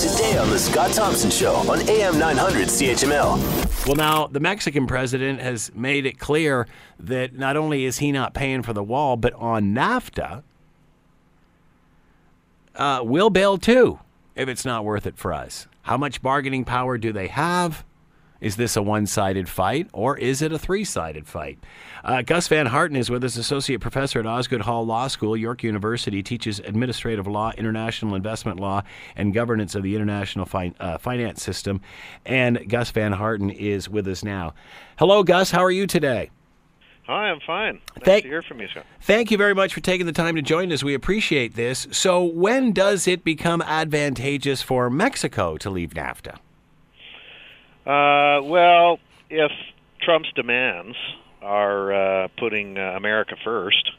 today on The Scott Thompson Show on AM 900 CHML. Well, now, the Mexican president has made it clear that not only is he not paying for the wall, but on NAFTA, uh, we'll bail too if it's not worth it for us. How much bargaining power do they have? Is this a one sided fight or is it a three sided fight? Uh, Gus Van Harten is with us, associate professor at Osgoode Hall Law School, York University, teaches administrative law, international investment law, and governance of the international uh, finance system. And Gus Van Harten is with us now. Hello, Gus. How are you today? Hi, I'm fine. Nice Thank- to hear from you, Scott. Thank you very much for taking the time to join us. We appreciate this. So, when does it become advantageous for Mexico to leave NAFTA? Uh, well, if Trump's demands are uh, putting uh, America first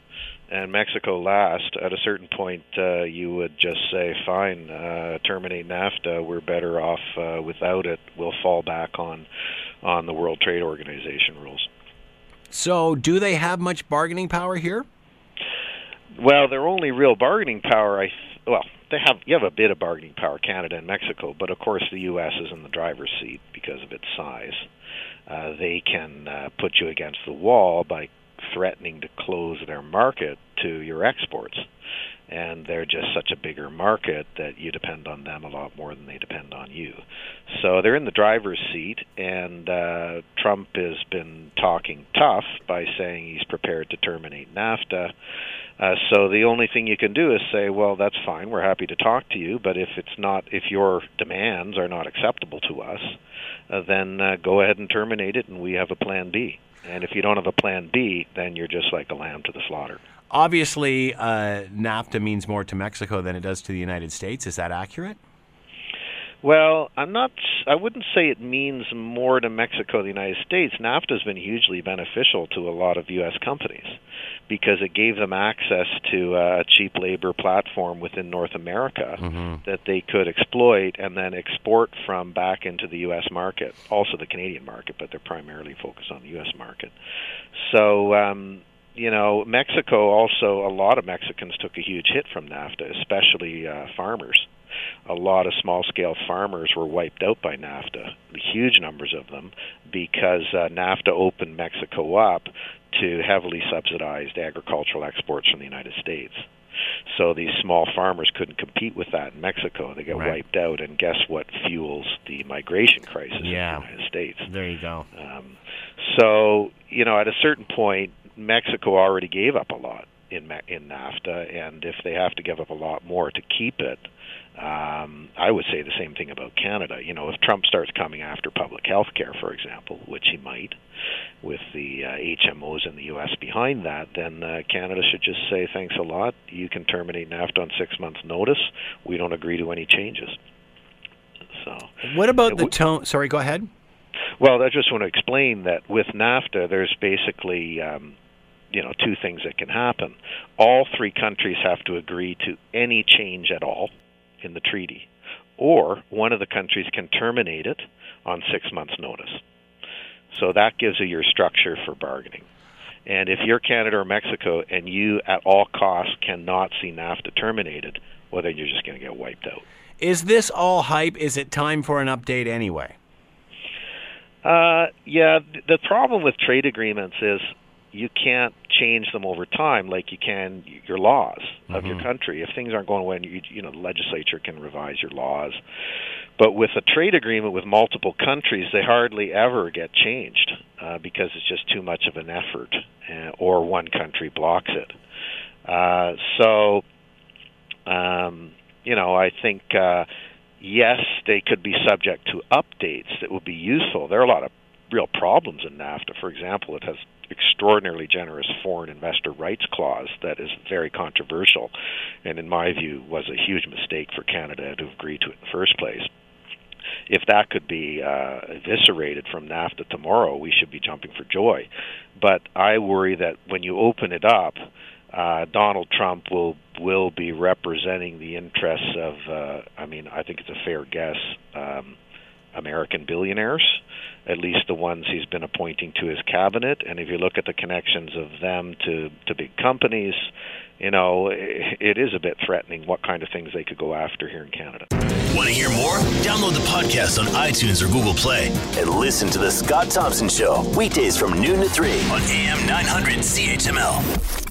and Mexico last, at a certain point, uh, you would just say, "Fine, uh, terminate NAFTA. We're better off uh, without it. We'll fall back on on the World Trade Organization rules." So, do they have much bargaining power here? Well, their only real bargaining power, I th- well, they have you have a bit of bargaining power, Canada and Mexico, but of course the U.S. is in the driver's seat because of its size. Uh, they can uh, put you against the wall by threatening to close their market to your exports. And they're just such a bigger market that you depend on them a lot more than they depend on you. So they're in the driver's seat, and uh, Trump has been talking tough by saying he's prepared to terminate NAFTA. Uh, so the only thing you can do is say, well, that's fine. We're happy to talk to you, but if it's not, if your demands are not acceptable to us, uh, then uh, go ahead and terminate it, and we have a plan B. And if you don't have a plan B, then you're just like a lamb to the slaughter. Obviously, uh, NAFTA means more to Mexico than it does to the United States. Is that accurate? Well, I'm not. I wouldn't say it means more to Mexico than the United States. NAFTA has been hugely beneficial to a lot of U.S. companies because it gave them access to a cheap labor platform within North America that they could exploit and then export from back into the U.S. market, also the Canadian market, but they're primarily focused on the U.S. market. So. Um, you know, Mexico also, a lot of Mexicans took a huge hit from NAFTA, especially uh, farmers a lot of small scale farmers were wiped out by NAFTA, huge numbers of them, because uh, NAFTA opened Mexico up to heavily subsidized agricultural exports from the United States. So these small farmers couldn't compete with that in Mexico. They got Right. wiped out, and guess what fuels the migration crisis Yeah. in the United States? There you go. Um, so you know, at a certain point, Mexico already gave up a lot in in NAFTA, and if they have to give up a lot more to keep it, um, I would say the same thing about Canada. You know, if Trump starts coming after public health care, for example, which he might, with the uh, HMOs in the U.S. behind that, then uh, Canada should just say thanks a lot. You can terminate NAFTA on six months' notice. We don't agree to any changes. So. What about the tone? Sorry, go ahead. Well, I just want to explain that with NAFTA, there's basically um, you know two things that can happen. All three countries have to agree to any change at all in the treaty, or one of the countries can terminate it on six months' notice. So that gives you your structure for bargaining. And if you're Canada or Mexico and you at all costs cannot see NAFTA terminated, well, then you're just going to get wiped out. Is this all hype? Is it time for an update anyway? Uh, yeah, the problem with trade agreements is you can't change them over time like you can your laws of your country. If things aren't going well, you, you know, the legislature can revise your laws. But with a trade agreement with multiple countries, they hardly ever get changed uh, because it's just too much of an effort, uh, or one country blocks it. Uh, so, um, you know, I think uh, yes, they could be subject to updates that would be useful. There are a lot of real problems in NAFTA. For example, it has extraordinarily generous foreign investor rights clause that is very controversial, and in my view, was a huge mistake for Canada to agree to it in the first place. If that could be uh, eviscerated from NAFTA tomorrow, we should be jumping for joy. But I worry that when you open it up, uh, Donald Trump will will be representing the interests of. Uh, I mean, I think it's a fair guess. Um, American billionaires, at least the ones he's been appointing to his cabinet. And if you look at the connections of them to to big companies, you know, it is a bit threatening what kind of things they could go after here in Canada. Want to hear more? Download the podcast on iTunes or Google Play and listen to The Scott Thompson Show weekdays from noon to 3 on AM 900 CHML.